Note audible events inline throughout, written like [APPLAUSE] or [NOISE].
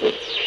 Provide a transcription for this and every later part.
Thank you.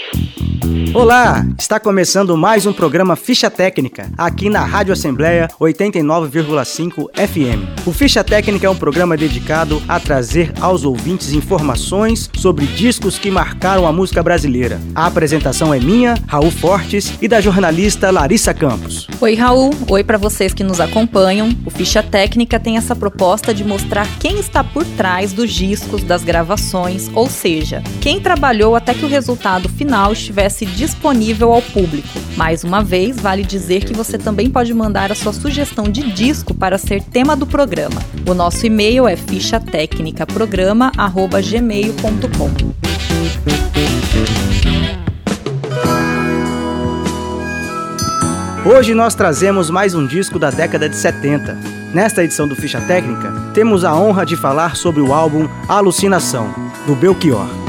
Olá, está começando mais um programa Ficha Técnica, aqui na Rádio Assembleia 89,5 FM. O Ficha Técnica é um programa dedicado a trazer aos ouvintes informações sobre discos que marcaram a música brasileira. A apresentação é minha, Raul Fortes, e da jornalista Larissa Campos. Oi, Raul. Oi para vocês que nos acompanham. O Ficha Técnica tem essa proposta de mostrar quem está por trás dos discos, das gravações, ou seja, quem trabalhou até que o resultado final estivesse disponível disponível ao público. Mais uma vez, vale dizer que você também pode mandar a sua sugestão de disco para ser tema do programa. O nosso e-mail é fichatecnicaprograma@gmail.com. Hoje nós trazemos mais um disco da década de 70. Nesta edição do Ficha Técnica, temos a honra de falar sobre o álbum Alucinação, do Belchior.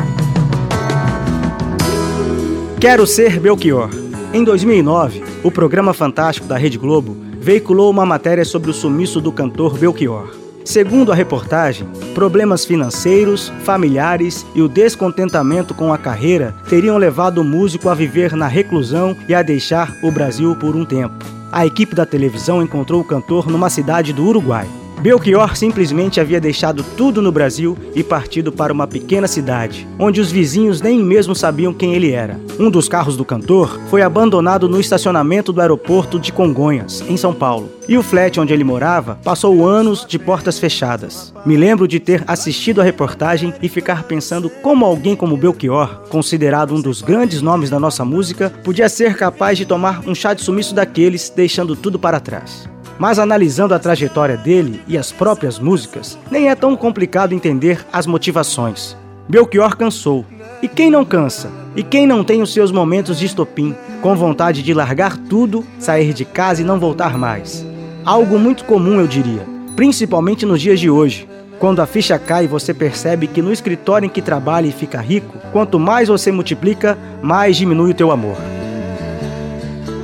Quero ser Belchior. Em 2009, o programa Fantástico da Rede Globo veiculou uma matéria sobre o sumiço do cantor Belchior. Segundo a reportagem, problemas financeiros, familiares e o descontentamento com a carreira teriam levado o músico a viver na reclusão e a deixar o Brasil por um tempo. A equipe da televisão encontrou o cantor numa cidade do Uruguai. Belchior simplesmente havia deixado tudo no Brasil e partido para uma pequena cidade, onde os vizinhos nem mesmo sabiam quem ele era. Um dos carros do cantor foi abandonado no estacionamento do aeroporto de Congonhas, em São Paulo. E o flat onde ele morava passou anos de portas fechadas. Me lembro de ter assistido a reportagem e ficar pensando como alguém como Belchior, considerado um dos grandes nomes da nossa música, podia ser capaz de tomar um chá de sumiço daqueles, deixando tudo para trás. Mas analisando a trajetória dele e as próprias músicas, nem é tão complicado entender as motivações. Belchior cansou. E quem não cansa? E quem não tem os seus momentos de estopim, com vontade de largar tudo, sair de casa e não voltar mais? Algo muito comum, eu diria, principalmente nos dias de hoje, quando a ficha cai você percebe que no escritório em que trabalha e fica rico, quanto mais você multiplica, mais diminui o teu amor.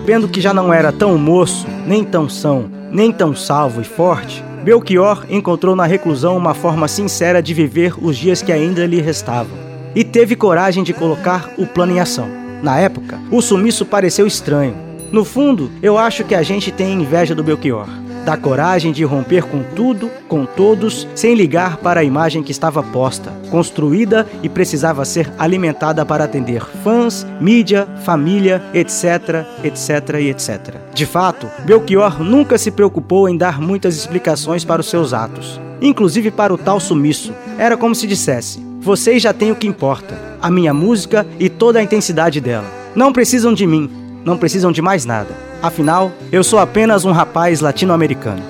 Vendo que já não era tão moço, nem tão são, nem tão salvo e forte, Belchior encontrou na reclusão uma forma sincera de viver os dias que ainda lhe restavam. E teve coragem de colocar o plano em ação. Na época, o sumiço pareceu estranho. No fundo, eu acho que a gente tem inveja do Belchior da coragem de romper com tudo, com todos, sem ligar para a imagem que estava posta, construída e precisava ser alimentada para atender fãs, mídia, família, etc, etc e etc. De fato, Belchior nunca se preocupou em dar muitas explicações para os seus atos, inclusive para o tal sumiço. Era como se dissesse: vocês já têm o que importa, a minha música e toda a intensidade dela. Não precisam de mim, não precisam de mais nada. Afinal, eu sou apenas um rapaz latino-americano.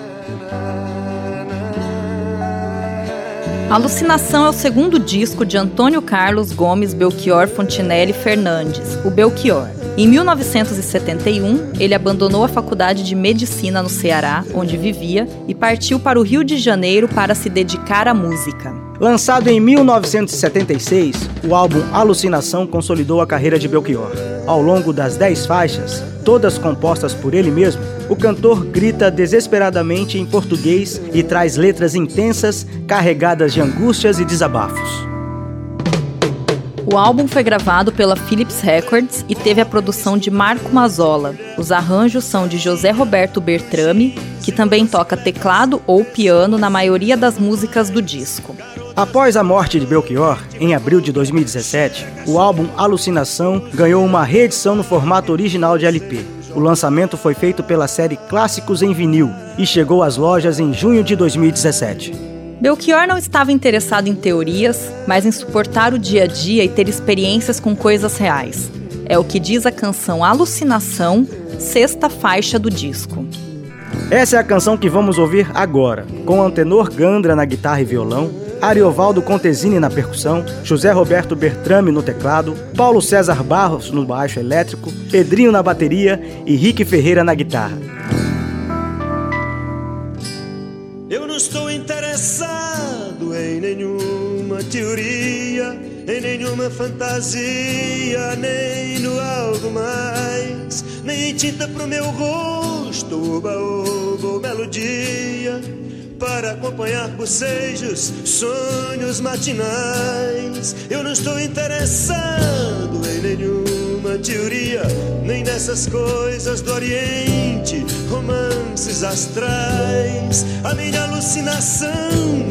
Alucinação é o segundo disco de Antônio Carlos Gomes Belchior Fontinelli Fernandes, o Belchior. Em 1971, ele abandonou a faculdade de medicina no Ceará, onde vivia, e partiu para o Rio de Janeiro para se dedicar à música. Lançado em 1976, o álbum Alucinação consolidou a carreira de Belchior. Ao longo das dez faixas, todas compostas por ele mesmo, o cantor grita desesperadamente em português e traz letras intensas, carregadas de angústias e desabafos. O álbum foi gravado pela Philips Records e teve a produção de Marco Mazzola. Os arranjos são de José Roberto Bertrame, que também toca teclado ou piano na maioria das músicas do disco. Após a morte de Belchior, em abril de 2017, o álbum Alucinação ganhou uma reedição no formato original de LP. O lançamento foi feito pela série Clássicos em Vinil e chegou às lojas em junho de 2017. Belchior não estava interessado em teorias, mas em suportar o dia a dia e ter experiências com coisas reais. É o que diz a canção Alucinação, sexta faixa do disco. Essa é a canção que vamos ouvir agora, com Antenor Gandra na guitarra e violão, Ariovaldo Contesini na percussão, José Roberto Bertrame no teclado, Paulo César Barros no baixo elétrico, Pedrinho na bateria e Rick Ferreira na guitarra. Eu não estou interessado em nenhuma teoria, em nenhuma fantasia, nem no algo mais, nem em tinta pro meu rosto, ou melodia para acompanhar bocejos, sonhos matinais. Eu não estou interessado em teoria, nem nessas coisas do Oriente, romances astrais. A minha alucinação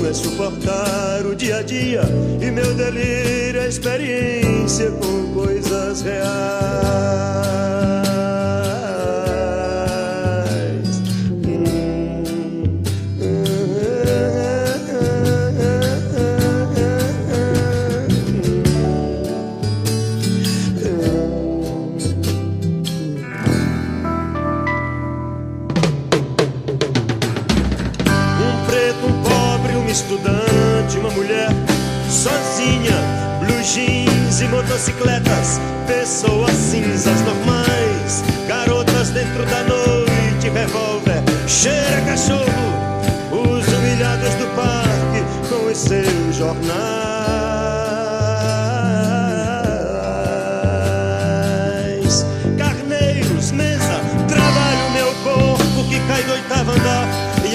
é suportar o dia a dia e meu delírio é experiência com coisas reais.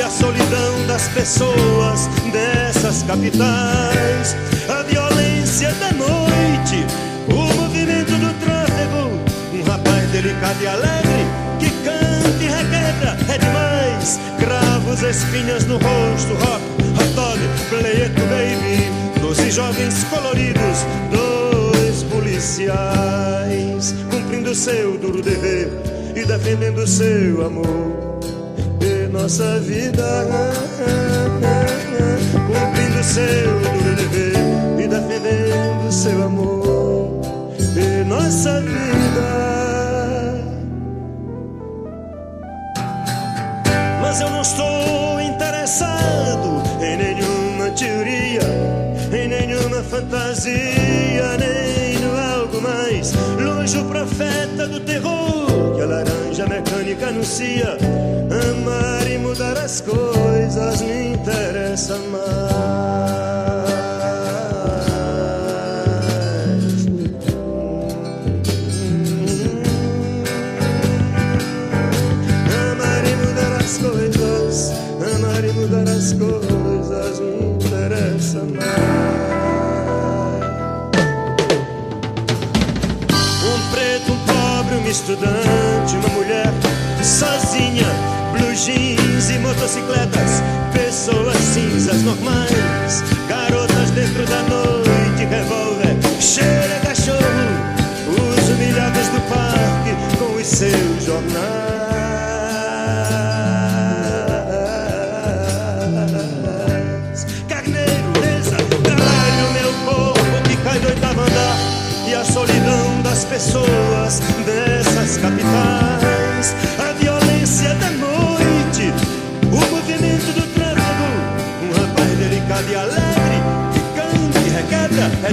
A solidão das pessoas dessas capitais, a violência da noite delicado e alegre, que canta e requebra, é demais. Cravos, espinhas no rosto, rock, hot dog, play it baby. Doze jovens coloridos, dois policiais, cumprindo seu duro dever e defendendo seu amor. Nossa vida, cumprindo seu dever e defendendo seu amor. E nossa vida. mas eu não estou interessado em nenhuma teoria, em nenhuma fantasia, nem no algo mais. Longe o profeta do terror que a laranja mecânica anuncia. Amar e mudar as coisas me interessa mais. as coisas me interessam mais. Um preto, um pobre, um estudante, uma mulher blue jeans e motocicletas, pessoas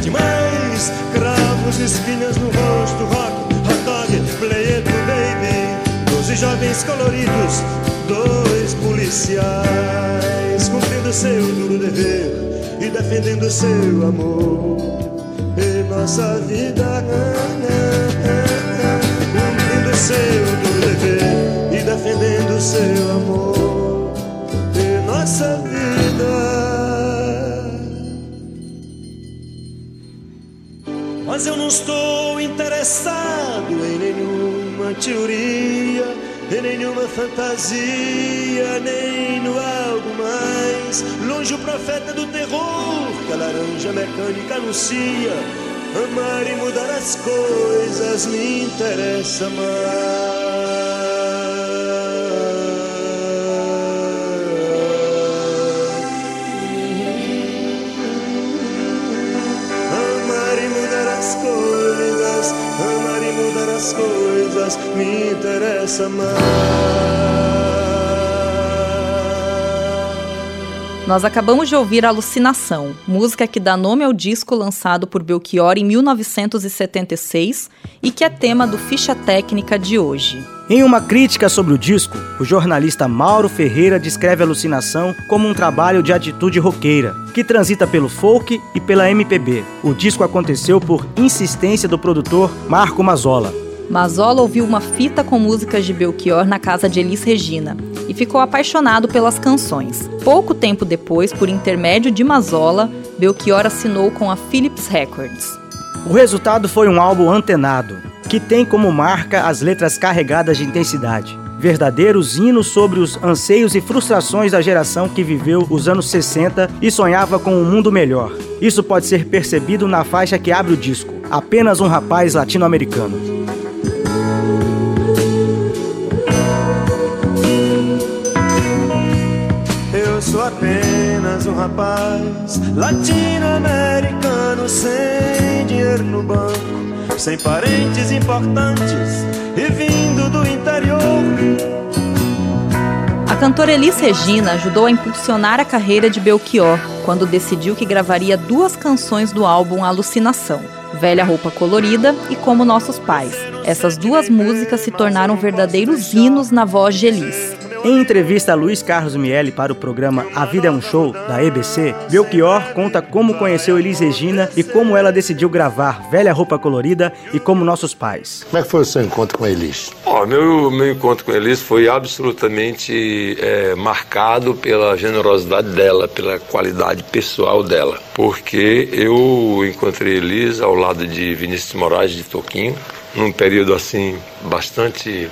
demais. Cravos, espinhas no rosto, rock, hot dog, play it baby. Doze jovens coloridos, dois policiais, cumprindo seu duro dever e defendendo seu amor e nossa vida cumprindo seu dever e defendendo seu amor e nossa vida. Mas eu não estou interessado em nenhuma teoria, em nenhuma fantasia, nem no algo mais. Longe o profeta do terror que a laranja mecânica anuncia. Amar e mudar as coisas me interessa mais. As coisas, amar e mudar as coisas me interessa mais. Nós acabamos de ouvir Alucinação, música que dá nome ao disco lançado por Belchior em 1976 e que é tema do Ficha Técnica de hoje. Em uma crítica sobre o disco, o jornalista Mauro Ferreira descreve Alucinação como um trabalho de atitude roqueira, que transita pelo folk e pela MPB. O disco aconteceu por insistência do produtor Marco Mazzola. Mazzola ouviu uma fita com músicas de Belchior na casa de Elis Regina e ficou apaixonado pelas canções. Pouco tempo depois, por intermédio de Mazola, Belchior assinou com a Philips Records. O resultado foi um álbum antenado, que tem como marca as letras carregadas de intensidade. Verdadeiros hinos sobre os anseios e frustrações da geração que viveu os anos 60 e sonhava com um mundo melhor. Isso pode ser percebido na faixa que abre o disco, Apenas um Rapaz Latino-Americano. Apenas um rapaz latino-americano sem dinheiro no banco, sem parentes importantes e vindo do interior. A cantora Elis Regina ajudou a impulsionar a carreira de Belchior quando decidiu que gravaria duas canções do álbum Alucinação, Velha Roupa Colorida e Como Nossos Pais. Essas duas músicas se tornaram verdadeiros hinos na voz de Elis. Em entrevista a Luiz Carlos Miele para o programa A Vida é um Show, da EBC, Belchior conta como conheceu Elis Regina e como ela decidiu gravar Velha Roupa Colorida e Como Nossos Pais. Como é que foi o seu encontro com a Elis? Ó, meu, meu encontro com a Elis foi absolutamente é, marcado pela generosidade dela, pela qualidade pessoal dela. Porque eu encontrei Elis ao lado de Vinícius Moraes de Toquinho, num período assim bastante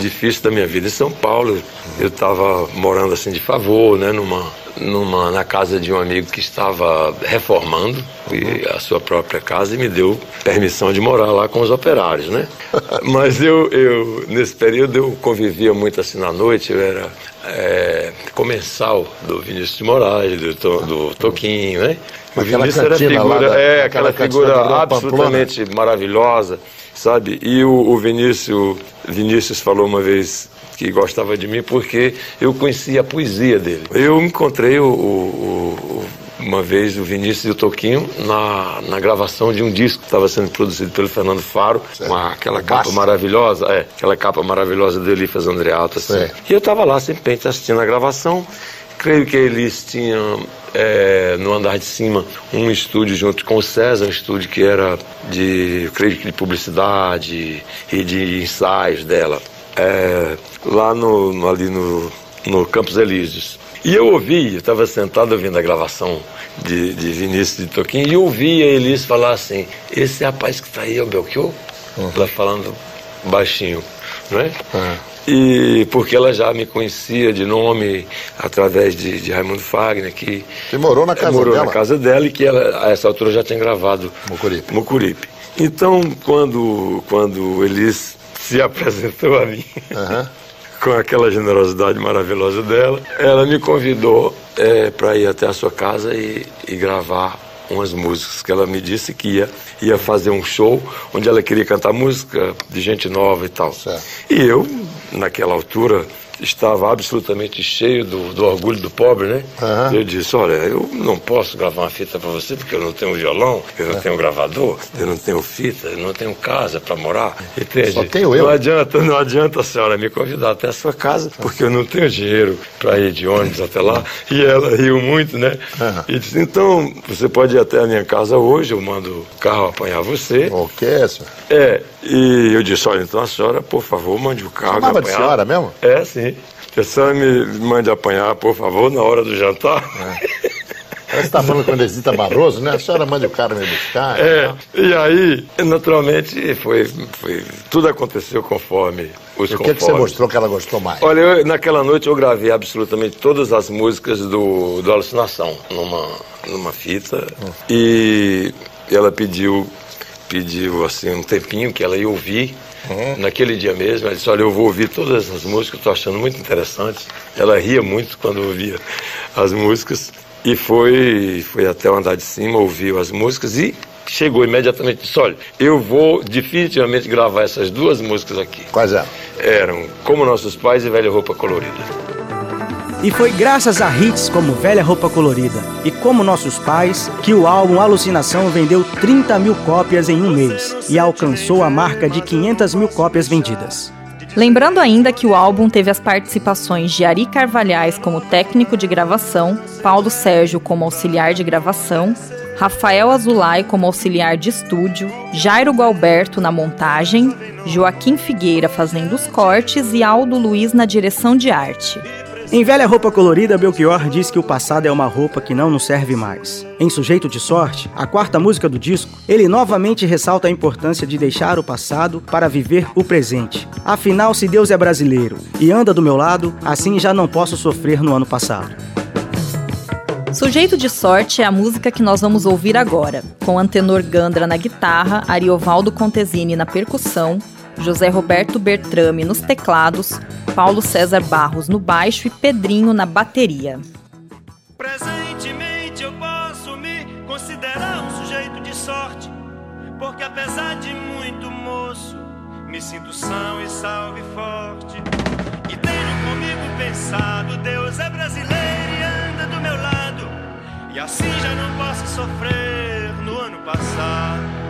difícil da minha vida em São Paulo. Eu estava morando assim de favor, né, numa, numa na casa de um amigo que estava reformando e a sua própria casa e me deu permissão de morar lá com os operários, né? [LAUGHS] Mas eu, eu nesse período eu convivia muito assim na noite. Eu era é, comensal do Vinícius de Moraes, do, do Toquinho, né? O Aquela Vinícius era figura, da- é, aquela aquela figura absolutamente maravilhosa, sabe? E o, o Vinícius, Vinícius falou uma vez que gostava de mim porque eu conhecia a poesia dele. Eu encontrei o, o- uma vez o Vinícius e o Toquinho na, na gravação de um disco que estava sendo produzido pelo Fernando Faro, com a- aquela capa Massa. maravilhosa, é, aquela capa maravilhosa do Elifas Andreato, assim. É. E eu estava lá simplesmente assistindo a gravação. Creio que eles tinham é, no andar de cima um estúdio junto com o César, um estúdio que era de, creio que de publicidade e de ensaios dela, é, lá no, ali no, no Campos Elíseos. E eu ouvi, eu estava sentado ouvindo a gravação de, de Vinícius de Toquinho, e eu ouvi a Elis falar assim: esse rapaz que está aí é o Belchior? Ela falando baixinho, não é? E porque ela já me conhecia de nome através de, de Raimundo Fagner, que Você morou na casa morou dela? na casa dela e que ela, a essa altura já tinha gravado Mucuripe. Mucuripe. Então, quando, quando Elis se apresentou a mim, Aham. [LAUGHS] com aquela generosidade maravilhosa dela, ela me convidou para ir até a sua casa e, e gravar umas músicas que ela me disse que ia, ia fazer um show onde ela queria cantar música de gente nova e tal. Certo. E eu, naquela altura, estava absolutamente cheio do, do orgulho do pobre, né? Aham. Eu disse, olha, eu não posso gravar uma fita para você porque eu não tenho violão, eu não tenho gravador, eu não tenho fita, eu não tenho casa para morar. Entende? Só tenho eu. Não adianta, não adianta a senhora me convidar até a sua casa, porque eu não tenho dinheiro para ir de ônibus até lá. E ela riu muito, né? Aham. E disse, então, você pode ir até a minha casa hoje, eu mando o carro apanhar você. O que é, senhor? É, e eu disse, olha, então a senhora, por favor, mande o carro. me Chamava de senhora mesmo? É, sim. Que a senhora me mande apanhar, por favor, na hora do jantar. Você está falando com a Inesita Barroso, né? A senhora manda o cara me buscar. É, e aí, naturalmente, foi, foi, tudo aconteceu conforme os E o que, que você mostrou que ela gostou mais? Olha, eu- naquela noite eu gravei absolutamente todas as músicas do, do Alucinação numa, numa fita e ela pediu, pediu assim um tempinho que ela ia ouvir. Naquele dia mesmo, ela disse, olha, eu vou ouvir todas essas músicas, estou achando muito interessantes. Ela ria muito quando ouvia as músicas e foi, foi até o andar de cima, ouviu as músicas e chegou imediatamente e disse, olha, eu vou definitivamente gravar essas duas músicas aqui Quais é? eram Como Nossos Pais e Velha Roupa Colorida. E foi graças a hits como Velha Roupa Colorida e Como Nossos Pais que o álbum Alucinação vendeu 30 mil cópias em um mês e alcançou a marca de 500 mil cópias vendidas. Lembrando ainda que o álbum teve as participações de Ari Carvalhais como técnico de gravação, Paulo Sérgio como auxiliar de gravação, Rafael Azulay como auxiliar de estúdio, Jairo Gualberto na montagem, Joaquim Figueira fazendo os cortes e Aldo Luiz na direção de arte. Em Velha Roupa Colorida, Belchior diz que o passado é uma roupa que não nos serve mais. Em Sujeito de Sorte, a quarta música do disco, ele novamente ressalta a importância de deixar o passado para viver o presente. Afinal, se Deus é brasileiro e anda do meu lado, assim já não posso sofrer no ano passado. Sujeito de Sorte é a música que nós vamos ouvir agora, com Antenor Gandra na guitarra, Ariovaldo Contesini na percussão, José Roberto Bertrame nos teclados, Paulo César Barros no baixo e Pedrinho na bateria. Presentemente eu posso me considerar um sujeito de sorte, porque apesar de muito moço, me sinto são e salve forte. E tenho comigo pensado, Deus é brasileiro e anda do meu lado, e assim já não posso sofrer no ano passado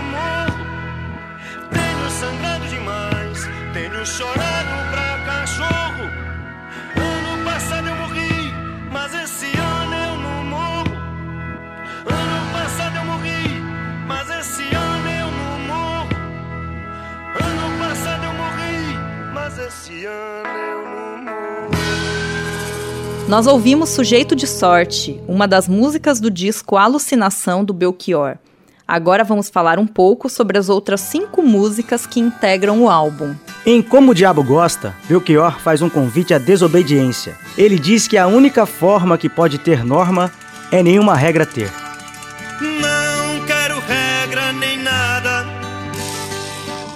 morro. Ano passado eu morri, mas esse ano eu não morro. Ano passado eu morri, mas esse ano eu não morro. Nós ouvimos Sujeito de Sorte, uma das músicas do disco Alucinação do Belchior. Agora vamos falar um pouco sobre as outras cinco músicas que integram o álbum. Em Como o Diabo Gosta, Belchior faz um convite à desobediência. Ele diz que a única forma que pode ter norma é nenhuma regra ter. Não quero regra nem nada,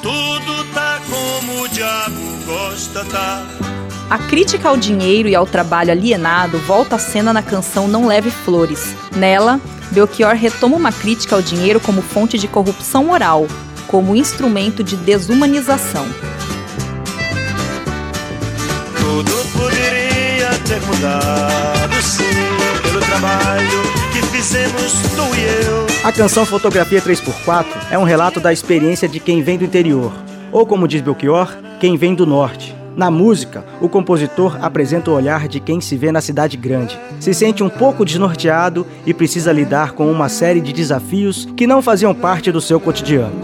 tudo tá como o diabo gosta, tá? A crítica ao dinheiro e ao trabalho alienado volta à cena na canção Não Leve Flores. Nela, Belchior retoma uma crítica ao dinheiro como fonte de corrupção moral, como instrumento de desumanização. Tudo poderia ter mudado, sim, pelo trabalho que fizemos tu e eu. A canção Fotografia 3x4 é um relato da experiência de quem vem do interior, ou como diz Belchior, quem vem do norte. Na música, o compositor apresenta o olhar de quem se vê na cidade grande. Se sente um pouco desnorteado e precisa lidar com uma série de desafios que não faziam parte do seu cotidiano.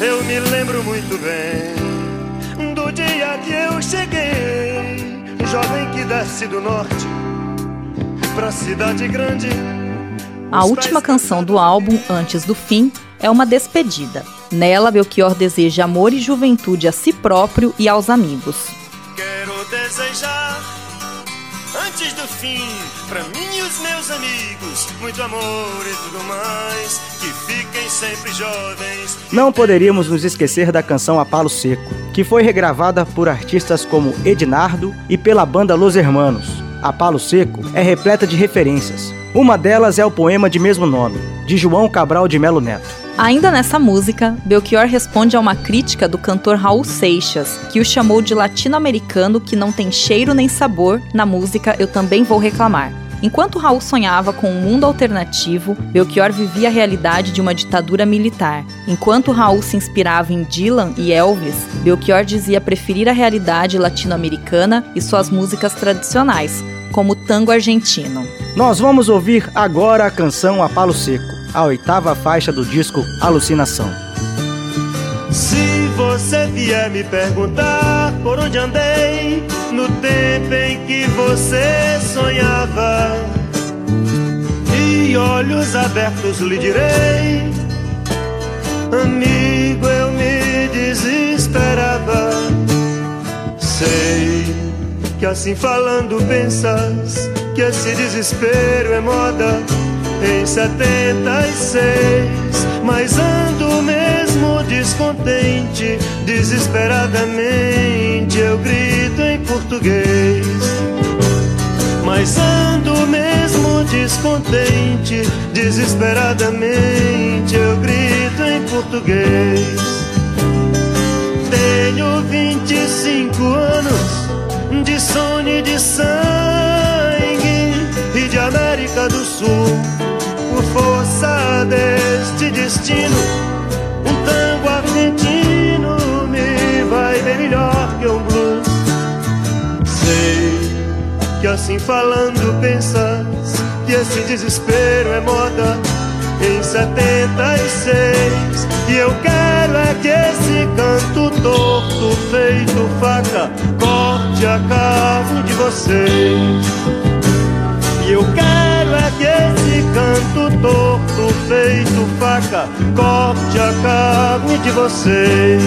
Eu me lembro muito bem do dia que eu cheguei jovem que desce do norte pra cidade grande. A última canção do álbum, Antes do Fim, é uma despedida. Nela, Belchior deseja amor e juventude a si próprio e aos amigos. Quero desejar antes do fim, pra mim e os meus amigos, muito amor e tudo mais, que fiquem sempre jovens. Não poderíamos nos esquecer da canção A Palo Seco, que foi regravada por artistas como Ednardo e pela banda Los Hermanos. A Palo Seco é repleta de referências. Uma delas é o poema de mesmo nome, de João Cabral de Melo Neto. Ainda nessa música, Belchior responde a uma crítica do cantor Raul Seixas, que o chamou de latino-americano que não tem cheiro nem sabor na música Eu Também Vou Reclamar. Enquanto Raul sonhava com um mundo alternativo, Belchior vivia a realidade de uma ditadura militar. Enquanto Raul se inspirava em Dylan e Elvis, Belchior dizia preferir a realidade latino-americana e suas músicas tradicionais, como o tango argentino. Nós vamos ouvir agora a canção A Palo Seco, a oitava faixa do disco Alucinação. Se você vier me perguntar por onde andei no tempo em que você sonhava, e olhos abertos lhe direi, amigo, eu me desesperava. Sei que assim falando pensas que esse desespero é moda em 76, mas ando mesmo descontente, desesperadamente eu grito em português. Mas ando mesmo descontente, desesperadamente eu grito em português. Tenho 25 anos de sono e de sangue América do Sul por força deste destino. Um tango argentino me vai bem melhor que um blues. Sei que assim falando pensas que esse desespero é moda em 76. E eu quero é que esse canto torto feito faca corte a carne de vocês. Eu quero é que esse canto torto feito faca corte a carne de vocês.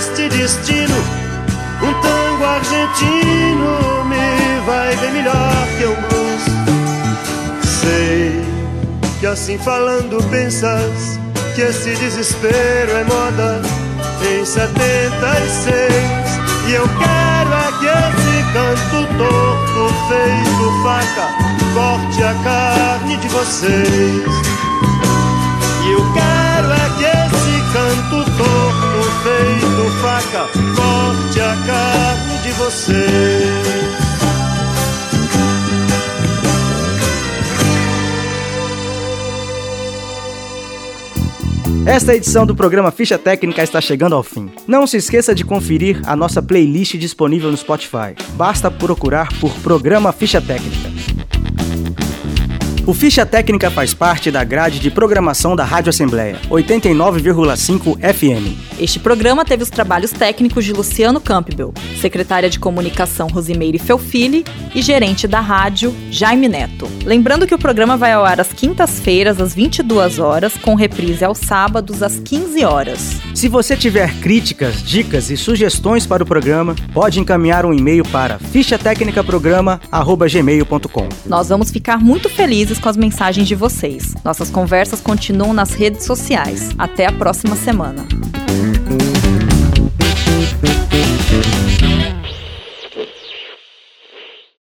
Deste destino, um tango argentino me vai bem melhor que um blues. Sei que assim falando pensas que esse desespero é moda em 76. E eu quero é que esse canto torto feito faca corte a carne de vocês. E eu quero é que esse canto torto feito faca corte a carne de vocês. Esta edição do programa Ficha Técnica está chegando ao fim. Não se esqueça de conferir a nossa playlist disponível no Spotify. Basta procurar por Programa Ficha Técnica. O Ficha Técnica faz parte da grade de programação da Rádio Assembleia, 89,5 FM. Este programa teve os trabalhos técnicos de Luciano Campbell, secretária de comunicação Rosimeire Felfili e gerente da rádio Jaime Neto. Lembrando que o programa vai ao ar às quintas-feiras às 22 horas, com reprise aos sábados às 15 horas. Se você tiver críticas, dicas e sugestões para o programa, pode encaminhar um e-mail para fichatecnicaprograma@gmail.com. Nós vamos ficar muito felizes com as mensagens de vocês. Nossas conversas continuam nas redes sociais. Até a próxima semana.